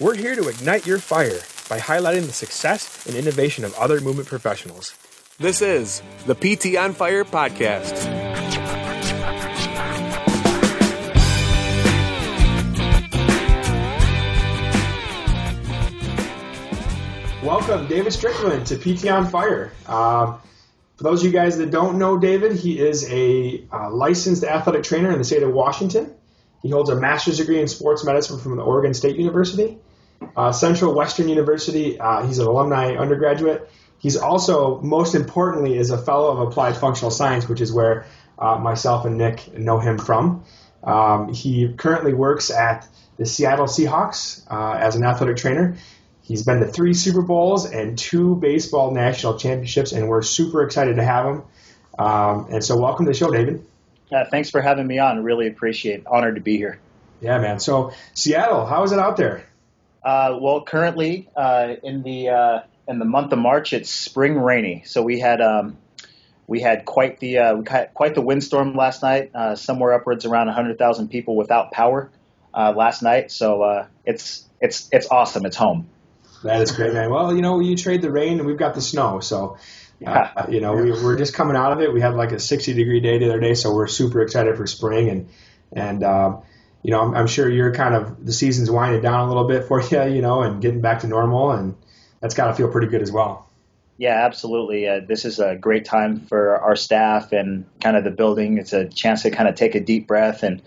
We're here to ignite your fire by highlighting the success and innovation of other movement professionals. This is the PT on Fire podcast. Welcome, David Strickland, to PT on Fire. Uh, for those of you guys that don't know David, he is a uh, licensed athletic trainer in the state of Washington. He holds a master's degree in sports medicine from the Oregon State University. Uh, Central Washington University, uh, he's an alumni undergraduate. He's also, most importantly, is a fellow of applied functional science, which is where uh, myself and Nick know him from. Um, he currently works at the Seattle Seahawks uh, as an athletic trainer. He's been to three Super Bowls and two baseball national championships, and we're super excited to have him. Um, and so, welcome to the show, David. Yeah, thanks for having me on. Really appreciate. Honored to be here. Yeah, man. So, Seattle, how is it out there? Uh, well, currently uh, in the uh, in the month of March, it's spring rainy. So we had um, we had quite the uh, quite the windstorm last night. Uh, somewhere upwards around 100,000 people without power uh, last night. So it's it's it's awesome. It's home. That is great, man. Well, you know, you trade the rain, and we've got the snow. So. Uh, you know, we, we're just coming out of it. We had like a 60 degree day the other day, so we're super excited for spring. And and um, you know, I'm, I'm, sure you're kind of the season's winding down a little bit for you, you know, and getting back to normal, and that's got to feel pretty good as well. Yeah, absolutely. Uh, this is a great time for our staff and kind of the building. It's a chance to kind of take a deep breath and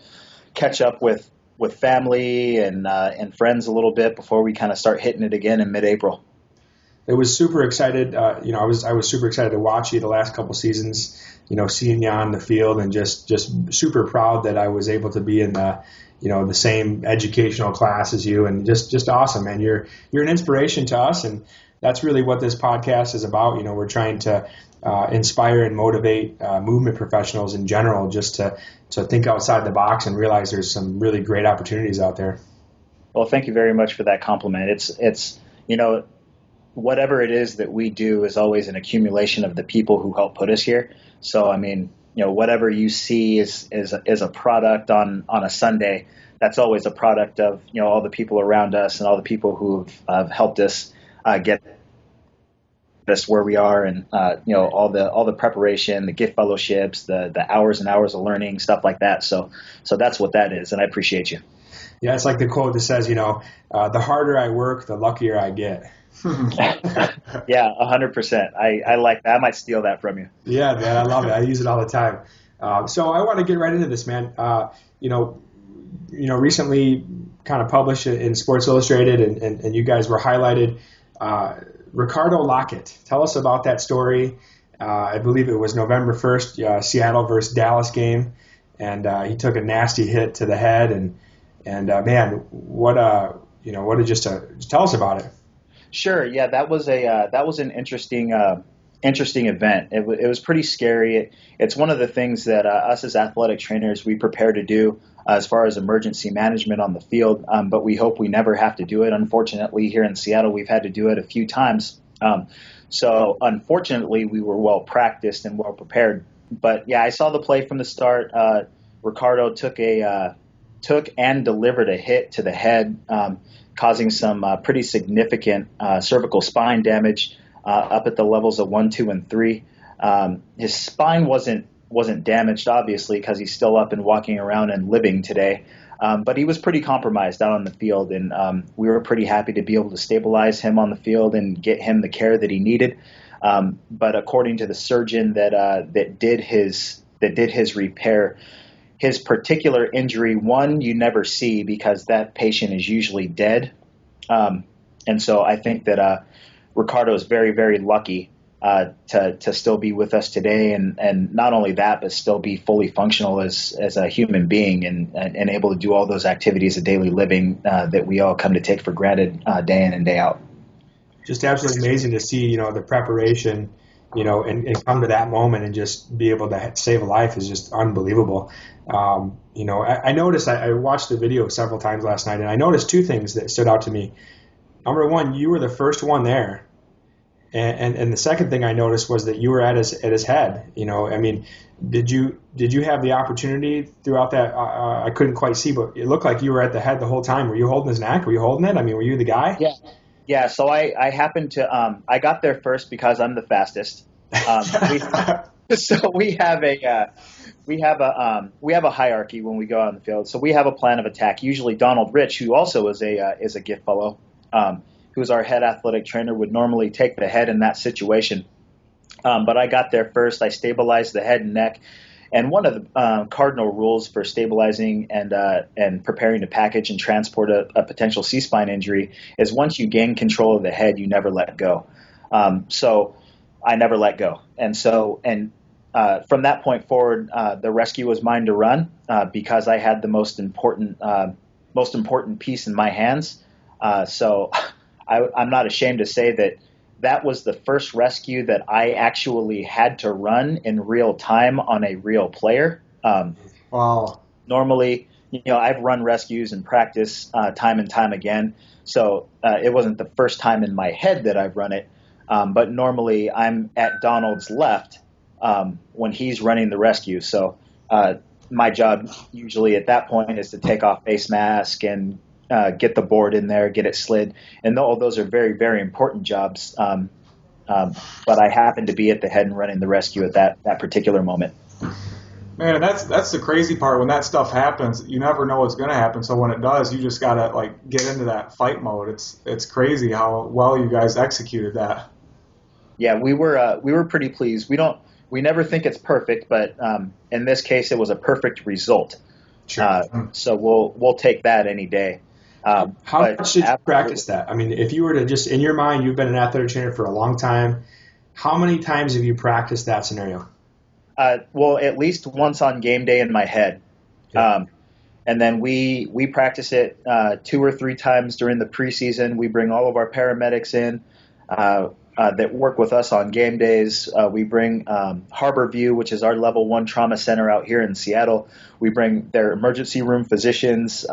catch up with with family and uh, and friends a little bit before we kind of start hitting it again in mid-April. It was super excited. Uh, you know, I was I was super excited to watch you the last couple seasons you know, seeing you on the field and just just super proud that I was able to be in the you know the same educational class as you and just just awesome And you're you're an inspiration to us and that's really what this podcast is about. You know we're trying to uh, inspire and motivate uh, movement professionals in general just to to think outside the box and realize there's some really great opportunities out there. Well thank you very much for that compliment. It's it's you know whatever it is that we do is always an accumulation of the people who help put us here. So I mean, you know, whatever you see is is is a product on on a Sunday. That's always a product of you know all the people around us and all the people who have uh, helped us uh, get us where we are, and uh, you know all the all the preparation, the GIFT fellowships, the the hours and hours of learning, stuff like that. So so that's what that is, and I appreciate you. Yeah, it's like the quote that says, you know, uh, the harder I work, the luckier I get. yeah, hundred percent. I, I like that. I might steal that from you. Yeah, man, I love it. I use it all the time. Uh, so I want to get right into this, man. Uh, you know, you know, recently kind of published in Sports Illustrated, and, and, and you guys were highlighted. Uh, Ricardo Lockette, tell us about that story. Uh, I believe it was November first, uh, Seattle versus Dallas game, and uh, he took a nasty hit to the head, and and man, what a you know, what a just a tell us about it. Sure. Yeah, that was a uh, that was an interesting uh, interesting event. It, w- it was pretty scary. It, it's one of the things that uh, us as athletic trainers we prepare to do uh, as far as emergency management on the field. Um, but we hope we never have to do it. Unfortunately, here in Seattle, we've had to do it a few times. Um, so unfortunately, we were well practiced and well prepared. But yeah, I saw the play from the start. Uh, Ricardo took a uh, took and delivered a hit to the head. Um, causing some uh, pretty significant uh, cervical spine damage uh, up at the levels of one, two, and three. Um, his spine wasn't wasn't damaged, obviously, because he's still up and walking around and living today. Um, but he was pretty compromised out on the field, and um, we were pretty happy to be able to stabilize him on the field and get him the care that he needed. Um, but according to the surgeon that uh, that did his that did his repair, his particular injury, one you never see because that patient is usually dead. Um, and so I think that uh, Ricardo is very, very lucky uh, to to still be with us today, and and not only that, but still be fully functional as as a human being and and, and able to do all those activities of daily living uh, that we all come to take for granted uh, day in and day out. Just absolutely amazing to see, you know, the preparation you know, and, and come to that moment and just be able to save a life is just unbelievable. Um, you know, I, I noticed, I, I, watched the video several times last night, and I noticed two things that stood out to me. Number one, you were the first one there, And, and, and the second thing I noticed was that you were at his at his head. You know, I mean, did you did you have the opportunity throughout that? Uh, I couldn't quite see, but it looked like you were at the head the whole time. Were you holding his neck? Were you holding it? I mean, were you the guy? Yeah, yeah. So I I happened to um I got there first because I'm the fastest. Um, we, so we have a uh, we have a um, we have a hierarchy when we go out on the field. So we have a plan of attack. Usually Donald Rich, who also is a uh, is a GIFT fellow. Um, who's our head athletic trainer, would normally take the head in that situation. Um, but I got there first. I stabilized the head and neck. And one of the uh, cardinal rules for stabilizing and uh, and preparing to package and transport a, a potential C spine injury is once you gain control of the head, you never let go. Um, so I never let go. And so and uh, from that point forward, uh, the rescue was mine to run uh, because I had the most important uh, most important piece in my hands. so I, I'm not ashamed to say that that was the first rescue that I actually had to run in real time on a real player. Um, wow. Normally, you know, I've run rescues in practice uh, time and time again, so uh, it wasn't the first time in my head that I've run it. Um, but normally, I'm at Donald's left um, when he's running the rescue. So uh, my job usually at that point is to take off face mask and uh, get the board in there, get it slid, and all those are very, very important jobs. Um, um, but I happened to be at the head and running the rescue at that that particular moment. Man, that's that's the crazy part. When that stuff happens, you never know what's going to happen. So when it does, you just gotta like get into that fight mode. It's it's crazy how well you guys executed that. Yeah, we were uh, we were pretty pleased. We don't we never think it's perfect, but um, in this case, it was a perfect result. Sure. Uh, so we'll we'll take that any day. Um, How much did you practice that? I mean, if you were to just in your mind, you've been an athletic trainer for a long time. How many times have you practiced that scenario? Uh, well, at least once on game day in my head, yeah. um, and then we we practice it uh, two or three times during the preseason. We bring all of our paramedics in. Uh, uh, that work with us on game days. Uh, we bring um, Harborview, which is our level one trauma center out here in Seattle. We bring their emergency room physicians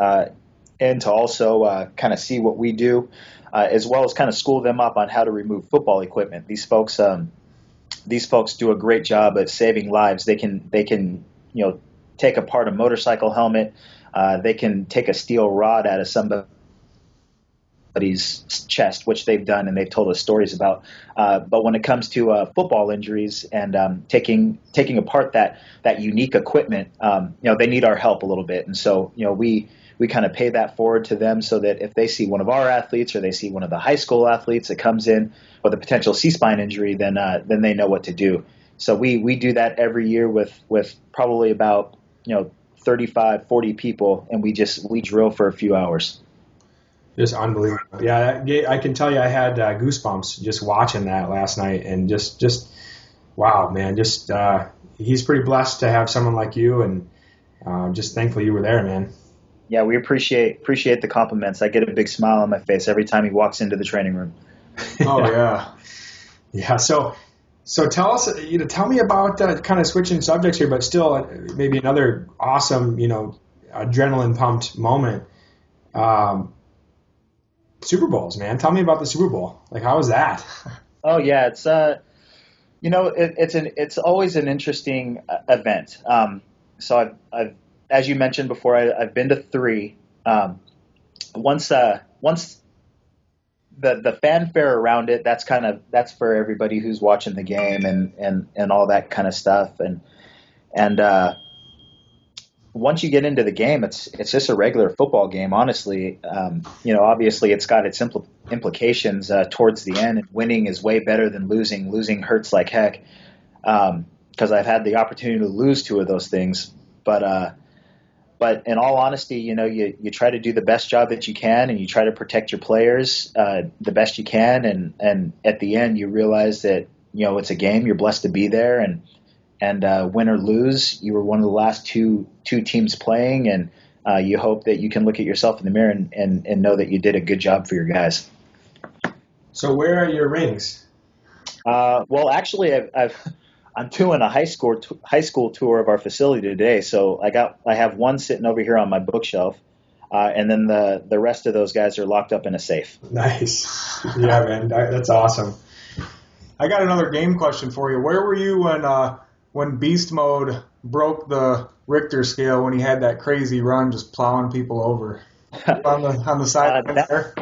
in to also uh, kind of see what we do, uh, as well as kind of school them up on how to remove football equipment. These folks, um, these folks do a great job of saving lives. They can they can you know take apart a motorcycle helmet. Uh, they can take a steel rod out of somebody's chest, which they've done and they've told us stories about. Uh, but when it comes to uh, football injuries and um, taking taking apart that that unique equipment, um, you know, they need our help a little bit. And so, you know, we we kind of pay that forward to them so that if they see one of our athletes or they see one of the high school athletes that comes in with a potential C spine injury, then uh, then they know what to do. So we we do that every year with with probably about you know 35, 40 people, and we just we drill for a few hours. Just unbelievable. Yeah, I can tell you, I had uh, goosebumps just watching that last night, and just just wow, man, just uh, he's pretty blessed to have someone like you, and uh, just thankful you were there, man yeah, we appreciate appreciate the compliments. I get a big smile on my face every time he walks into the training room. oh yeah, yeah. So so tell us, you know, tell me about uh, kind of switching subjects here, but still uh, maybe another awesome, you know, adrenaline pumped moment. Um, Super Bowls, man. Tell me about the Super Bowl. Like, how was that? Oh yeah, it's uh, you know, it, it's an it's always an interesting uh, event. Um, so I've I've as you mentioned before, I, have been to three. Um, once uh, once the the fanfare around it, that's kind of that's for everybody who's watching the game and and and all that kind of stuff. And and uh, once you get into the game, it's it's just a regular football game. Honestly, um, you know, obviously it's got its impl- implications uh, towards the end. And winning is way better than losing. Losing hurts like heck because um, I've had the opportunity to lose two of those things. But uh, but in all honesty, you know, you, you try to do the best job that you can, and you try to protect your players uh, the best you can, and and at the end, you realize that you know it's a game. You're blessed to be there, and and uh, win or lose, you were one of the last two two teams playing, and uh, you hope that you can look at yourself in the mirror and, and, and know that you did a good job for your guys. So where are your rings? Uh, well, actually, I've, I've I'm doing a high school t- high school tour of our facility today. So I got I have one sitting over here on my bookshelf, uh, and then the the rest of those guys are locked up in a safe. Nice, yeah, man, that's awesome. I got another game question for you. Where were you when uh, when Beast Mode broke the Richter scale when he had that crazy run just plowing people over on the on the side uh, that, there?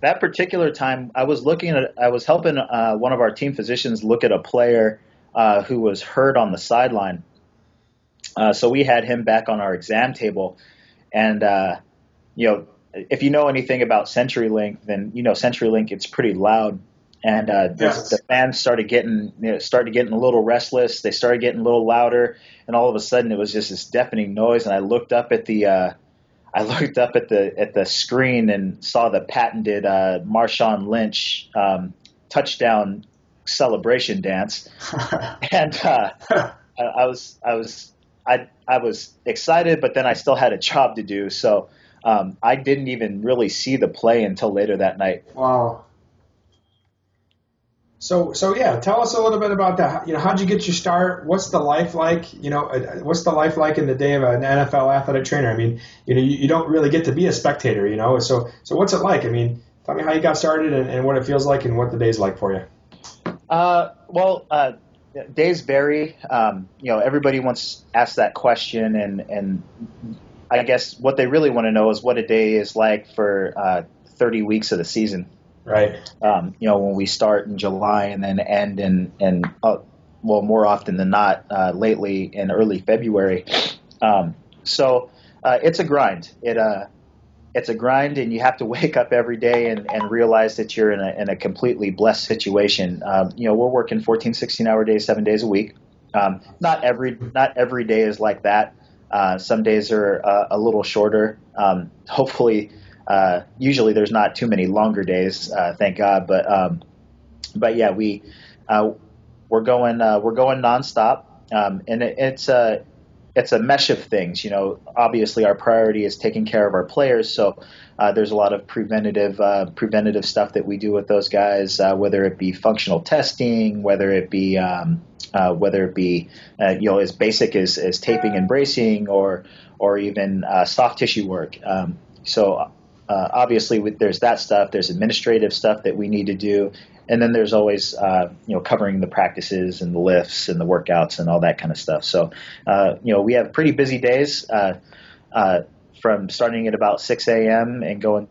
That particular time, I was looking at I was helping uh, one of our team physicians look at a player uh, who was hurt on the sideline. Uh, so we had him back on our exam table, and uh, you know if you know anything about CenturyLink, then you know CenturyLink it's pretty loud, and uh, yes. the, the fans started getting you know, started getting a little restless. They started getting a little louder, and all of a sudden it was just this deafening noise. And I looked up at the uh, I looked up at the at the screen and saw the patented uh, Marshawn Lynch um, touchdown celebration dance, and uh, I, I was I was I I was excited, but then I still had a job to do, so um, I didn't even really see the play until later that night. Wow. So, so yeah, tell us a little bit about that. You know, how'd you get your start? What's the life like? You know, uh, what's the life like in the day of an NFL athletic trainer? I mean, you know, you, you don't really get to be a spectator, you know. So, so what's it like? I mean, tell me how you got started and, and what it feels like and what the day's like for you. Uh, well, uh, days vary. Um, you know, everybody wants ask that question, and and I guess what they really want to know is what a day is like for uh, 30 weeks of the season. Right. Um, you know, when we start in July and then end in, in uh, well, more often than not, uh, lately in early February. Um, so uh, it's a grind. It uh, it's a grind, and you have to wake up every day and, and realize that you're in a, in a completely blessed situation. Um, you know, we're working 14, 16 hour days, seven days a week. Um, not every not every day is like that. Uh, some days are uh, a little shorter. Um, hopefully, uh, usually there's not too many longer days, uh, thank God. But um, but yeah, we uh, we're going uh, we're going nonstop, um, and it, it's a it's a mesh of things. You know, obviously our priority is taking care of our players, so uh, there's a lot of preventative uh, preventative stuff that we do with those guys, uh, whether it be functional testing, whether it be um, uh, whether it be uh, you know as basic as, as taping and bracing, or or even uh, soft tissue work. Um, so uh, obviously, there's that stuff. There's administrative stuff that we need to do, and then there's always uh, you know covering the practices and the lifts and the workouts and all that kind of stuff. So uh, you know we have pretty busy days uh, uh, from starting at about 6 a.m. and going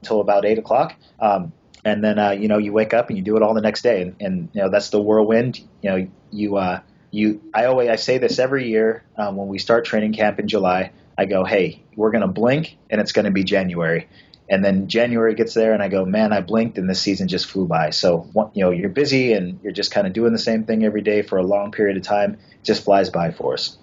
until about 8 o'clock. Um, and then uh, you know you wake up and you do it all the next day, and, and you know that's the whirlwind. You know you uh, you I always I say this every year um, when we start training camp in July. I go, hey, we're to blink and it's to be January. And then January gets there and I go, man, I blinked and this season just flew by. So, you know, you're busy and you're just kind of doing the same thing every day for a long period of time. It just flies by for us.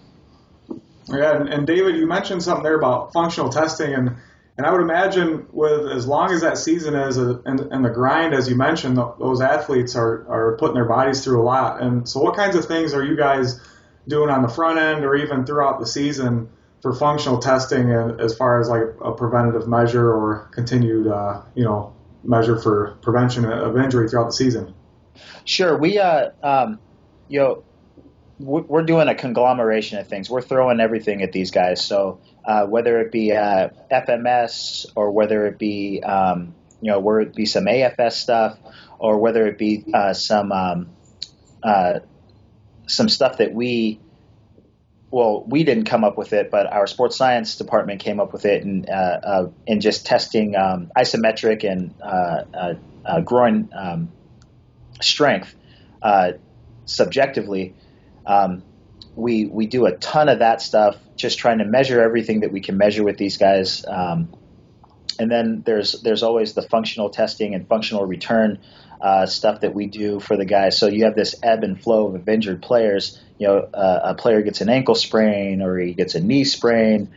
Yeah, and, and David, you mentioned something there about functional testing, and and I would imagine with as long as that season is, uh, and, and the grind, as you mentioned, those athletes are are putting their bodies through a lot. And so, what kinds of things are you guys doing on the front end, or even throughout the season? For functional testing and as far as like a preventative measure or continued, uh, you know, measure for prevention of injury throughout the season? Sure. We, uh, um, you know, we're doing a conglomeration of things. We're throwing everything at these guys. So uh, whether it be uh, FMS or whether it be, um, you know, whether it be some AFS stuff or whether it be uh, some um, uh, some stuff that we well, we didn't come up with it, but our sports science department came up with it, and uh, uh, in just testing um, isometric and uh, uh, uh groin um, strength uh, subjectively. Um, we we do a ton of that stuff, just trying to measure everything that we can measure with these guys. Um, and then there's there's always the functional testing and functional return uh, stuff that we do for the guys. So you have this ebb and flow of injured players. You know, uh, a player gets an ankle sprain or he gets a knee sprain,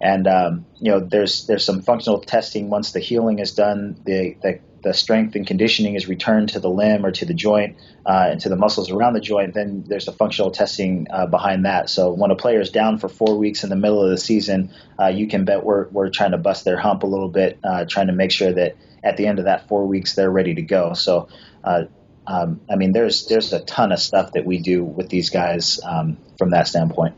and um, you know there's there's some functional testing once the healing is done. The, the the strength and conditioning is returned to the limb or to the joint uh, and to the muscles around the joint, then there's the functional testing uh, behind that. So when a player is down for four weeks in the middle of the season, uh, you can bet we're, we're trying to bust their hump a little bit, uh, trying to make sure that at the end of that four weeks they're ready to go. So, uh, um, I mean, there's there's a ton of stuff that we do with these guys um, from that standpoint.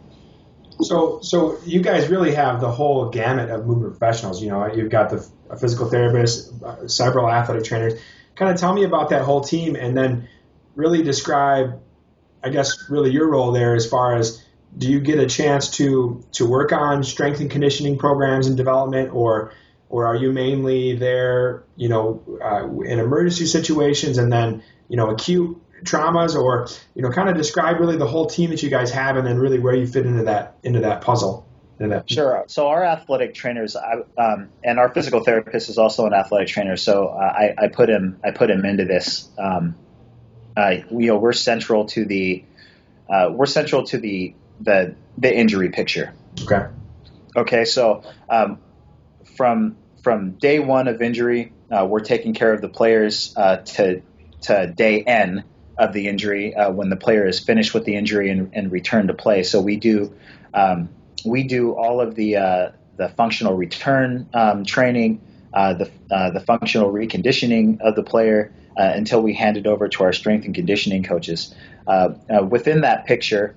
So, so you guys really have the whole gamut of movement professionals. You know, you've got the physical therapists, uh, several athletic trainers. kind of tell me about that whole team, and then really describe, I guess, really your role there as far as do you get a chance to to work on strength and conditioning programs and development, or or are you mainly there, you know, uh, in emergency situations and then you know acute traumas, or you know, kind of describe really the whole team that you guys have, and then really where you fit into that into that puzzle. Sure. So our athletic trainers um, and our physical therapist is also an athletic trainer. So uh, I, I, put him I put him into this. Um, uh, you know, we're central to the uh, we're central to the the the injury picture. Okay. Okay. So um, from from day one of injury, uh, we're taking care of the players uh, to to day N of the injury uh, when the player is finished with the injury and, and return to play. So we do um, we do all of the uh, the functional return um, training, uh, the uh, the functional reconditioning of the player until we hand it over to our strength and conditioning coaches. Within that picture,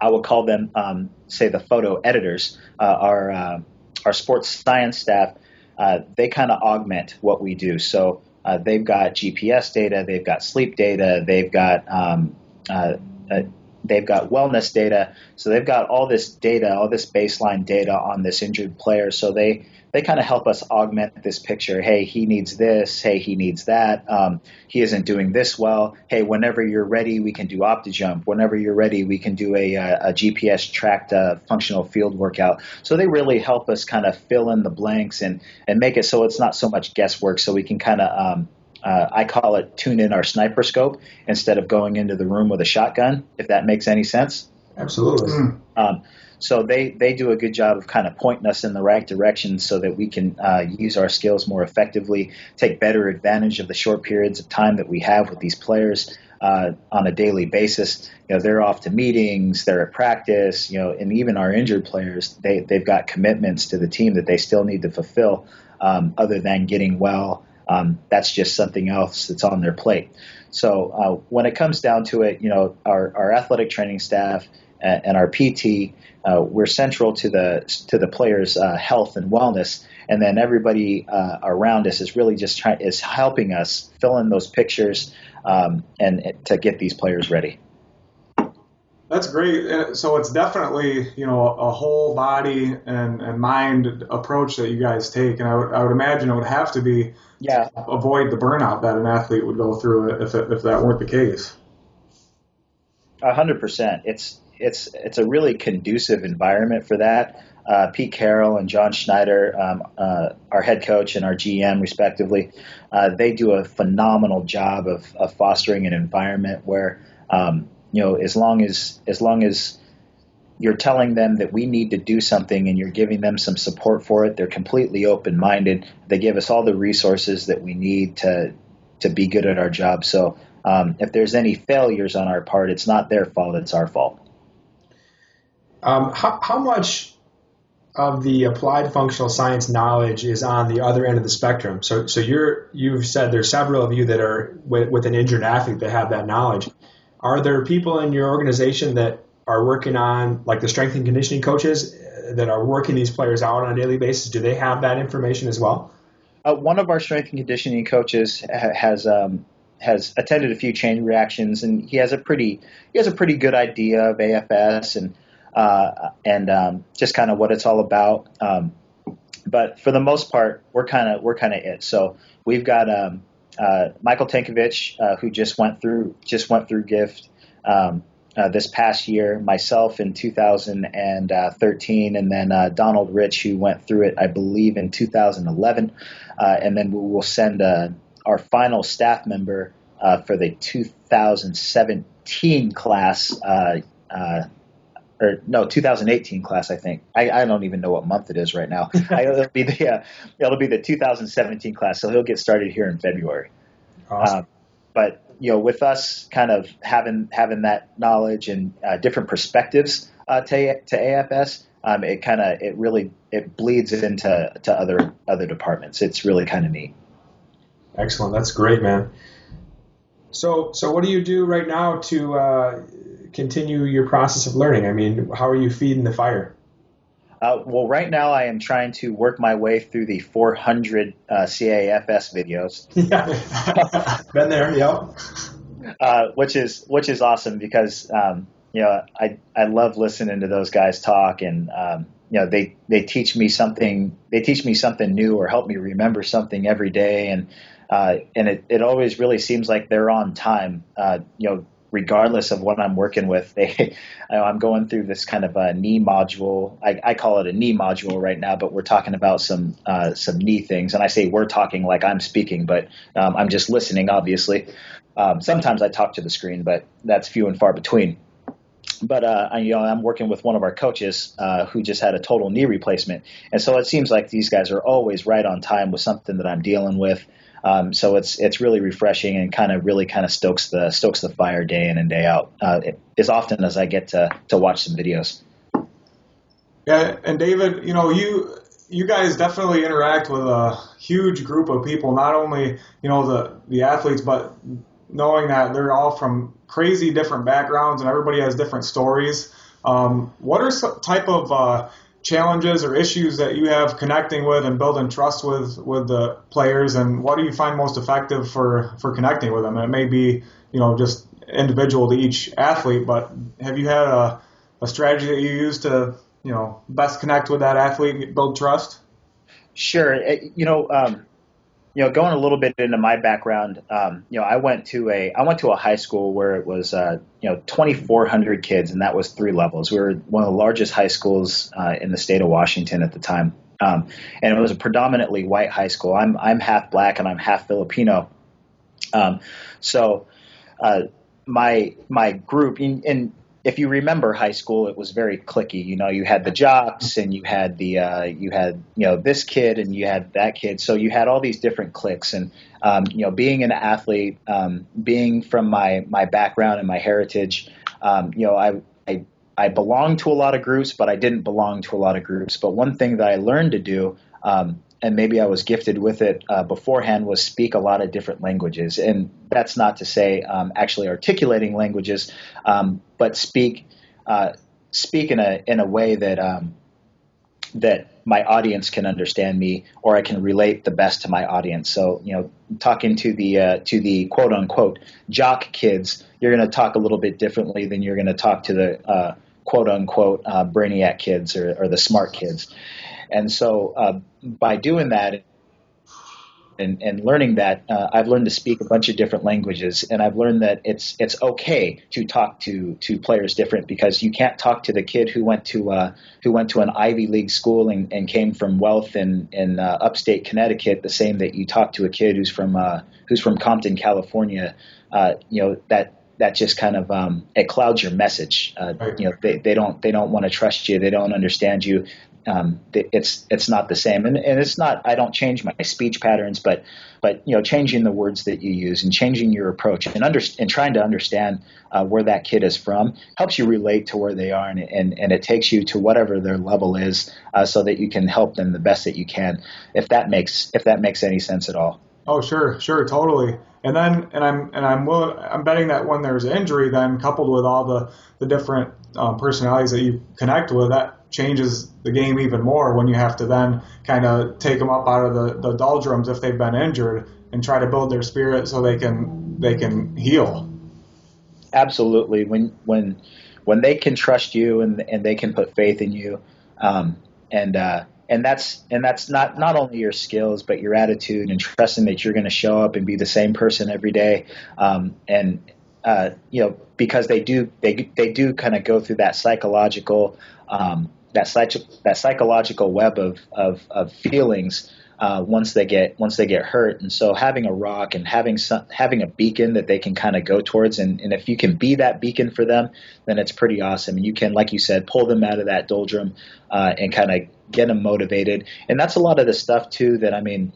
I will call them, um, say, the photo editors. our our sports science staff, uh, they kind of augment what we do. So uh, they've got GPS data, they've got sleep data, they've got um, uh, they've got wellness data. So they've got all this data, all this baseline data on this injured player. So they they kind of help us augment this picture. Hey, he needs this. Hey, he needs that. Um, he isn't doing this well. Hey, whenever you're ready, we can do OptoJump. Whenever you're ready, we can do a, a GPS tracked uh, functional field workout. So they really help us kind of fill in the blanks and and make it so it's not so much guesswork. So we can kind of um, uh, I call it tune in our sniper scope instead of going into the room with a shotgun, if that makes any sense. Absolutely. Mm. Um, so they, they do a good job of kind of pointing us in the right direction so that we can uh, use our skills more effectively, take better advantage of the short periods of time that we have with these players uh, on a daily basis. You know, they're off to meetings, they're at practice, you know, and even our injured players, they, they've got commitments to the team that they still need to fulfill um, other than getting well um, that's just something else that's on their plate. So uh, when it comes down to it, you know, our, our athletic training staff and, our PT, uh, we're central to the to the players' uh, health and wellness, and then everybody uh, around us is really just trying is helping us fill in those pictures um, and to get these players ready. That's great. So it's definitely you know a whole body and, and mind approach that you guys take, and I would, I would imagine it would have to be yeah avoid the burnout that an athlete would go through if it, if that weren't the case. A hundred percent. It's it's it's a really conducive environment for that. Uh, Pete Carroll and John Schneider, um, uh, our head coach and our GM, respectively, uh, they do a phenomenal job of, of fostering an environment where um, you know, as long as as long as you're telling them that we need to do something and you're giving them some support for it, they're completely open minded. They give us all the resources that we need to to be good at our job. So um, if there's any failures on our part, it's not their fault; it's our fault. Um, how, how much of the applied functional science knowledge is on the other end of the spectrum? So, so you're you've said there's several of you that are with, with an injured athlete that have that knowledge. Are there people in your organization that are working on, like the strength and conditioning coaches, uh, that are working these players out on a daily basis? Do they have that information as well? Uh, one of our strength and conditioning coaches ha- has um, has attended a few chain reactions, and he has a pretty he has a pretty good idea of AFS and uh, and um, just kind of what it's all about. Um, but for the most part, we're kind of we're kind of it. So we've got um, uh, Michael Tankovich, uh, who just went through just went through GIFT um, uh, this past year, myself in 2013, and then uh, Donald Rich, who went through it, I believe, in 2011, uh, and then we will send uh, our final staff member for the 2017 class or no, 2018 class, I think. I, I don't even know what month it is right now. it'll be the uh, it'll be the 2017 class, so he'll get started here in February. Awesome. Uh, but you know, with us kind of having having that knowledge and uh, different perspectives uh, to to AFS, um, it kind of it really it bleeds into to other other departments. It's really kind of neat. Excellent. That's great, man. So, so what do you do right now to uh, continue your process of learning? I mean, how are you feeding the fire? Uh, well, right now I am trying to work my way through the 400 uh, CAFS videos. Yeah, been there. Yep. Uh, which is which is awesome because um, you know I I love listening to those guys talk and um, you know they they teach me something they teach me something new or help me remember something every day and uh, and it, it always really seems like they're on time uh, you know regardless of what I'm working with they I'm going through this kind of a knee module. I, I call it a knee module right now but we're talking about some uh, some knee things. And I say we're talking like I'm speaking but um, I'm just listening obviously. Um, sometimes I talk to the screen but that's few and far between. But uh, I, you know, I'm working with one of our coaches uh, who just had a total knee replacement, and so it seems like these guys are always right on time with something that I'm dealing with. Um, so it's it's really refreshing and kind of really kind of stokes the stokes the fire day in and day out. Uh, as often as I get to to watch some videos. Yeah, and David, you know you you guys definitely interact with a huge group of people. Not only you know the the athletes, but knowing that they're all from crazy different backgrounds and everybody has different stories. Um, what are some type of uh, challenges or issues that you have connecting with and building trust with with the players, and what do you find most effective for for connecting with them? And it may be you know just individual to each athlete, but have you had a, a strategy that you use to you know best connect with that athlete, and build trust? Sure. You know, um, you know, going a little bit into my background, um, you know, I went to a I went to a high school where it was uh, you know 2,400 kids, and that was three levels. We were one of the largest high schools uh, in the state of Washington at the time, um, and it was a predominantly white high school. I'm I'm half black and I'm half Filipino, um, so uh, my my group in, in if you remember high school, it was very clicky. You know, you had the jocks and you had the uh, you had you know this kid and you had that kid. So you had all these different cliques. And um, you know, being an athlete, um, being from my my background and my heritage, um, you know, I, I I belonged to a lot of groups, but I didn't belong to a lot of groups. But one thing that I learned to do um, and maybe I was gifted with it uh, beforehand, was speak a lot of different languages. And that's not to say um, actually articulating languages, um, but speak uh, speak in a in a way that um, that my audience can understand me, or I can relate the best to my audience. So you know, talking to the uh, to the quote unquote jock kids, you're going to talk a little bit differently than you're going to talk to the uh, quote unquote uh, brainiac kids or, or the smart kids. And so uh, by doing that and, and learning that, uh, I've learned to speak a bunch of different languages, and I've learned that it's it's okay to talk to to players different because you can't talk to the kid who went to uh, who went to an Ivy League school and, and came from wealth in in uh, upstate Connecticut the same that you talk to a kid who's from uh, who's from Compton, California. Uh, you know that that just kind of um, it clouds your message. Uh. You know, they, they don't they don't want to trust you. They don't understand you um, it's it's not the same, and, and it's not. I don't change my speech patterns, but but you know, changing the words that you use and changing your approach and under and trying to understand uh, where that kid is from helps you relate to where they are, and and, and it takes you to whatever their level is, uh, so that you can help them the best that you can. If that makes if that makes any sense at all. Oh, sure, sure, totally. And then, and I'm and I'm willing, I'm betting that when there's injury, then coupled with all the the different um, personalities that you connect with, that changes the game even more when you have to then kind of take them up out of the, the doldrums if they've been injured and try to build their spirit so they can they can heal. Absolutely. When when when they can trust you and and they can put faith in you, um, and uh, and that's and that's not not only your skills but your attitude and trusting that you're going to show up and be the same person every day, um, and uh, you know because they do they they do kind of go through that psychological um, that psych- that psychological web of of, of feelings uh, once they get once they get hurt. And so having a rock and having some, having a beacon that they can kind of go towards, and, and if you can be that beacon for them, then it's pretty awesome. And you can, like you said, pull them out of that doldrum uh, and kind of get them motivated. And that's a lot of the stuff too that I mean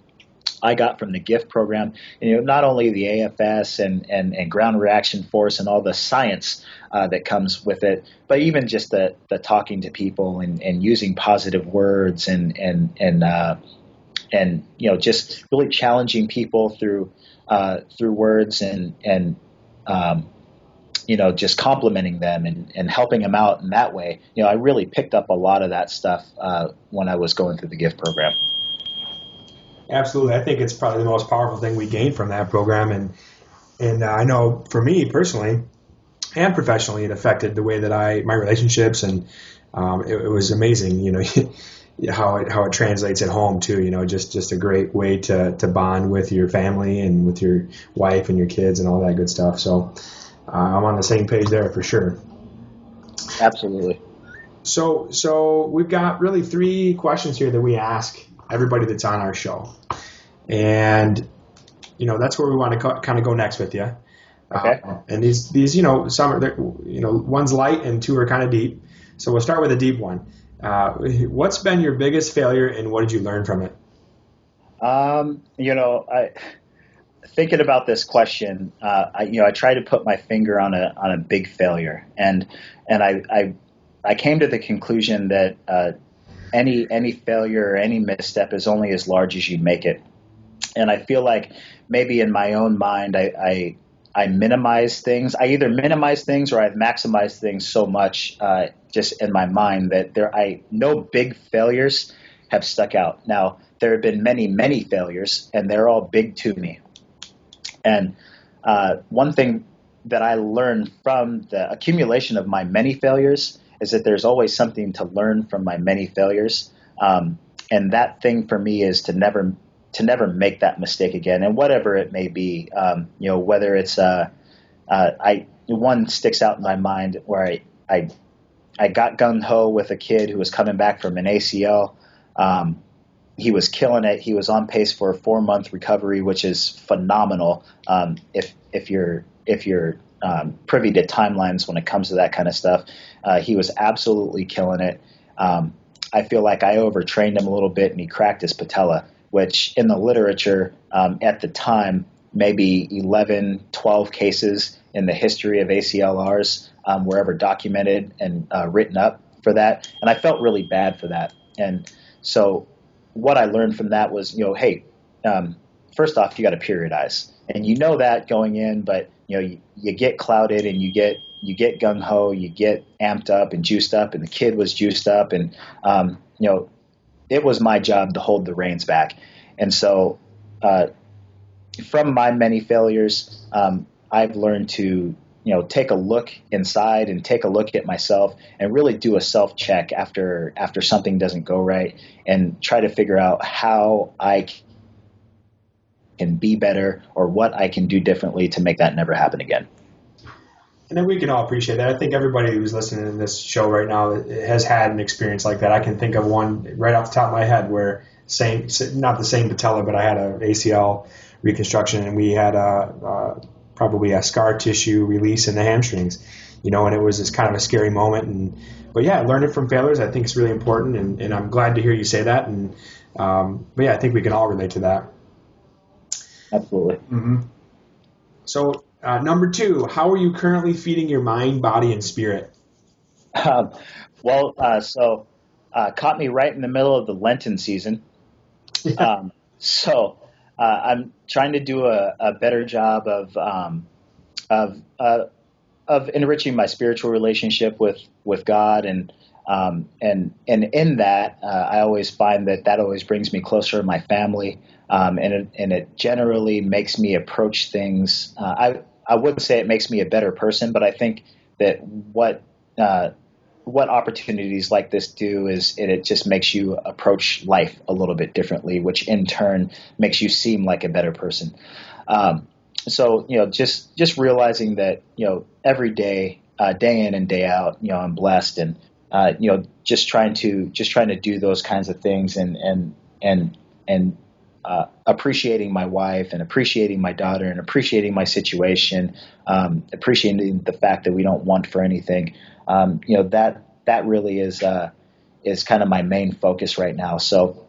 I got from the GIFT program. You know, not only the AFS and, and, and ground reaction force and all the science uh, that comes with it, but even just the, the talking to people and, and using positive words and and and uh, and you know just really challenging people through uh, through words and and um, you know, just complimenting them and, and helping them out in that way. You know, I really picked up a lot of that stuff uh, when I was going through the GIFT program. Absolutely, I think it's probably the most powerful thing we gained from that program, and and uh, I know for me personally and professionally, it affected the way that I my relationships, and um, it, it was amazing. You know. how it how it translates at home too. You know, just just a great way to to bond with your family and with your wife and your kids and all that good stuff. So uh, I'm on the same page there for sure. Absolutely. So so we've got really three questions here that we ask everybody that's on our show, and you know that's where we want to co- kind of go next with you. Okay. Uh, and these these you know some are you know one's light and two are kind of deep. So we'll start with a deep one. Uh, what's been your biggest failure and what did you learn from it? Um, you know, I thinking about this question, uh, I, you know, I try to put my finger on a on a big failure, and and I I, I came to the conclusion that uh, any any failure or any misstep is only as large as you make it, and I feel like maybe in my own mind I, I I minimize things. I either minimize things or I've maximized things so much uh, just in my mind that there I no big failures have stuck out. Now there have been many many failures and they're all big to me. And uh, one thing that I learned from the accumulation of my many failures is that there's always something to learn from my many failures. Um, and that thing for me is to never to never make that mistake again, and whatever it may be, um, you know, whether it's uh, uh, I one sticks out in my mind where I I, I got gun ho with a kid who was coming back from an ACL. Um, he was killing it. He was on pace for a four month recovery, which is phenomenal. Um, if if you're if you're um, privy to timelines when it comes to that kind of stuff, uh, he was absolutely killing it. Um, I feel like I overtrained him a little bit, and he cracked his patella which in the literature um, at the time, maybe 11, 12 cases in the history of ACLRs um, were ever documented and uh, written up for that. And I felt really bad for that. And so what I learned from that was, you know, hey, um, first off, you got to periodize. And you know that going in, but you know, you, you get clouded and you get you get gung ho, you get amped up and juiced up, and the kid was juiced up, and um, you know, it was my job to hold the reins back. And so, uh, from my many failures, um, I've learned to you know take a look inside and take a look at myself and really do a self check after after something doesn't go right and try to figure out how I can be better or what I can do differently to make that never happen again. And then we can all appreciate that. I think everybody who's listening to this show right now has had an experience like that. I can think of one right off the top of my head where same, not the same patella, but I had an ACL reconstruction and we had a, a probably a scar tissue release in the hamstrings, you know, and it was this kind of a scary moment. And but yeah, learning from failures I think is really important, and, and I'm glad to hear you say that. And um, but yeah, I think we can all relate to that. Absolutely. Mm-hmm. So uh, number two, how are you currently feeding your mind, body, and spirit? Um, well, uh, so uh, caught me right in the middle of the Lenten season. Um, so uh, I'm trying to do a, a better job of um, of uh, of enriching my spiritual relationship with with God and um, and and in that uh, I always find that that always brings me closer to my family um, and it, and it generally makes me approach things. Uh, I I wouldn't say it makes me a better person, but I think that what uh, what opportunities like this do is it, it, just makes you approach life a little bit differently, which in turn makes you seem like a better person. Um, so you know, just just realizing that you know every day, uh, day in and day out, you know, I'm blessed, and uh, you know, just trying to just trying to do those kinds of things, and and and and uh, appreciating my wife and appreciating my daughter and appreciating my situation, um, appreciating the fact that we don't want for anything. Um, you know that that really is uh, is kind of my main focus right now. So,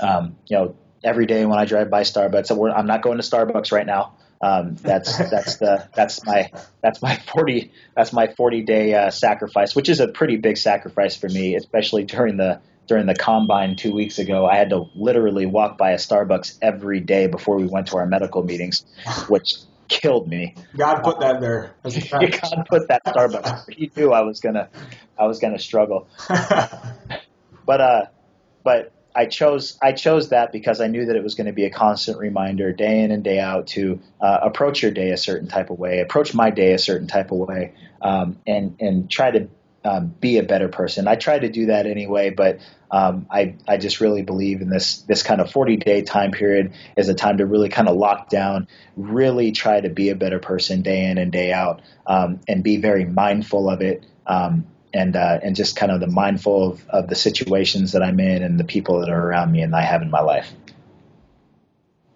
um, you know, every day when I drive by Starbucks, I'm not going to Starbucks right now. Um, that's that's the that's my that's my forty that's my forty day uh, sacrifice, which is a pretty big sacrifice for me, especially during the during the combine two weeks ago, I had to literally walk by a Starbucks every day before we went to our medical meetings, which killed me. God put that there. God put that Starbucks. He knew I was gonna, I was gonna struggle. but uh, but I chose I chose that because I knew that it was going to be a constant reminder, day in and day out, to uh, approach your day a certain type of way, approach my day a certain type of way, um, and and try to um, be a better person. I try to do that anyway, but um, I I just really believe in this this kind of 40 day time period is a time to really kind of lock down, really try to be a better person day in and day out, um, and be very mindful of it. Um, and uh, and just kind of the mindful of, of the situations that I'm in and the people that are around me and I have in my life.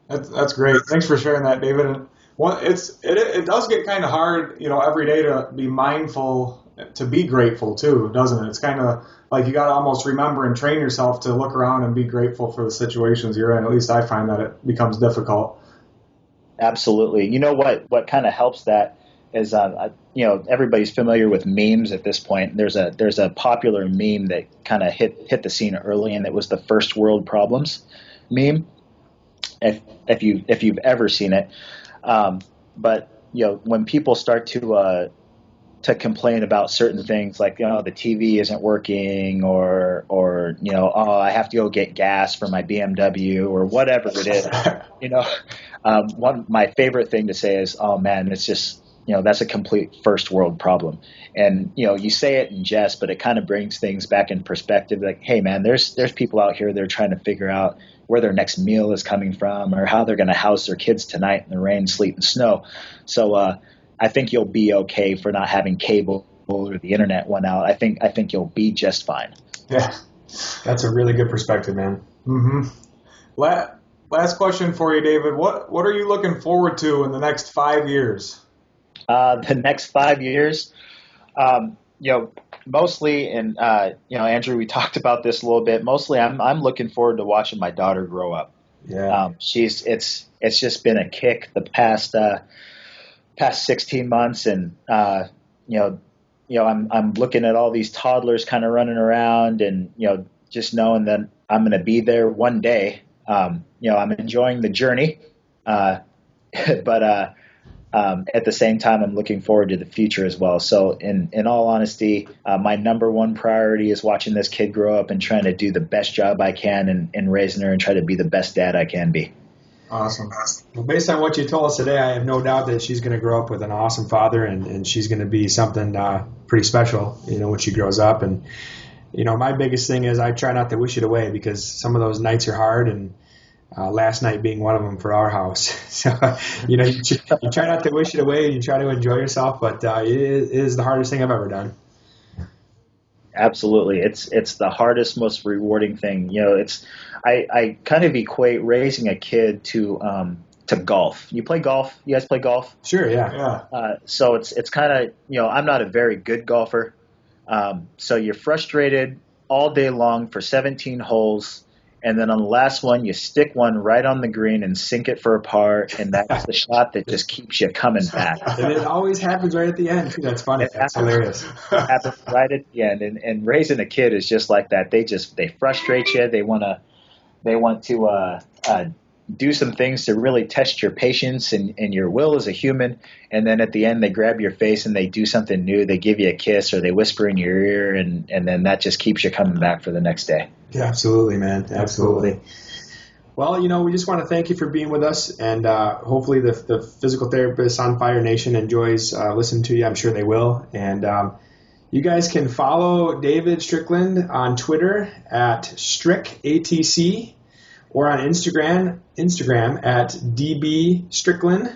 That's that's great. Thanks for sharing that, David. Well, it's it it does get kind of hard, you know, every day to be mindful to be grateful too, doesn't it? It's kind of like you got to almost remember and train yourself to look around and be grateful for the situations you're in. At least I find that it becomes difficult. Absolutely. You know what? What kind of helps that is, uh, you know, everybody's familiar with memes at this point. There's a there's a popular meme that kind of hit hit the scene early, and it was the first world problems meme. If if you if you've ever seen it, um, but you know when people start to uh, to complain about certain things like you know the TV isn't working or or you know oh I have to go get gas for my BMW or whatever it is you know. Um, one my favorite thing to say is oh man it's just you know that's a complete first world problem. And you know you say it in jest but it kind of brings things back in perspective like hey man there's there's people out here that are trying to figure out where their next meal is coming from or how they're going to house their kids tonight in the rain sleet and snow. So uh, i think you'll be okay for not having cable or the internet went out. I think i think you'll be just fine. Yeah. That's a really good perspective man. Mm-hmm. Last question for you david. What what are you looking forward to in the next five years? Uh, the next five years. Um, you know, mostly, and uh, you know, Andrew, we talked about this a little bit. Mostly, I'm I'm looking forward to watching my daughter grow up. Yeah, um, she's it's it's just been a kick the past uh, past 16 months, and uh, you know, you know, I'm I'm looking at all these toddlers kind of running around, and you know, just knowing that I'm going to be there one day. Um, you know, I'm enjoying the journey, uh, but uh, um, at the same time, I'm looking forward to the future as well. So, in in all honesty, uh, my number one priority is watching this kid grow up and trying to do the best job I can in raising her and try to be the best dad I can be. Awesome. Well, based on what you told us today, I have no doubt that she's going to grow up with an awesome father, and, and she's going to be something uh, pretty special. You know, when she grows up, and you know, my biggest thing is I try not to wish it away because some of those nights are hard and uh, last night being one of them for our house. so, you know, you, you, try not to wish it away. And you try to enjoy yourself, but uh, it, is, it is the hardest thing I've ever done. Absolutely, it's it's the hardest, most rewarding thing. You know, it's I, I kind of equate raising a kid to um, to golf. You play golf? You guys play golf? Sure, yeah, yeah. Uh, so it's it's kind of you know I'm not a very good golfer, um, so you're frustrated all day long for 17 holes and then on the last one you stick one right on the green and sink it for a par and that's the shot that just keeps you coming back. And it always happens right at the end that's funny. It that's happens, hilarious. Happens right at the end. And, and raising a kid is just like that. They just they frustrate you. They want to they want to uh, uh, do some things to really test your patience and, and your will as a human. And then at the end, they grab your face and they do something new. They give you a kiss or they whisper in your ear, and, and then that just keeps you coming back for the next day. Yeah, absolutely, man. Absolutely. Well, you know, we just want to thank you for being with us, and uh, hopefully the, the physical therapist on Fire Nation enjoys uh, listening to you. I'm sure they will. And um, you guys can follow David Strickland on Twitter at StrickATC or on Instagram Instagram at DB Strickland.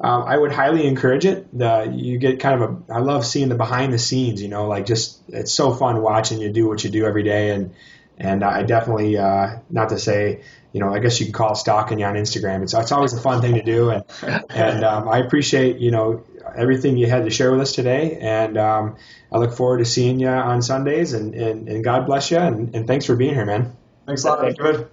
Um, I would highly encourage it. The, you get kind of a I love seeing the behind the scenes. You know, like just it's so fun watching you do what you do every day, and and I definitely uh, not to say you know I guess you can call stalking you on Instagram. It's it's always a fun thing to do, and and um, I appreciate you know everything you had to share with us today, and um, I look forward to seeing you on Sundays, and and, and God bless you, and, and thanks for being here, man. Thanks a lot. Good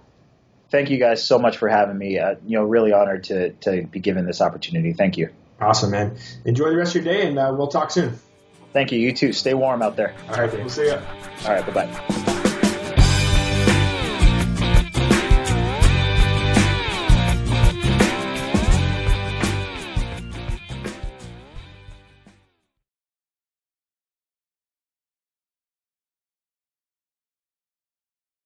thank you guys so much for having me. Uh, you know, really honored to to be given this opportunity. Thank you. Awesome, man. Enjoy the rest of your day, and uh, we'll talk soon. Thank you. You too. Stay warm out there. All right, We'll see you. All right. Bye bye.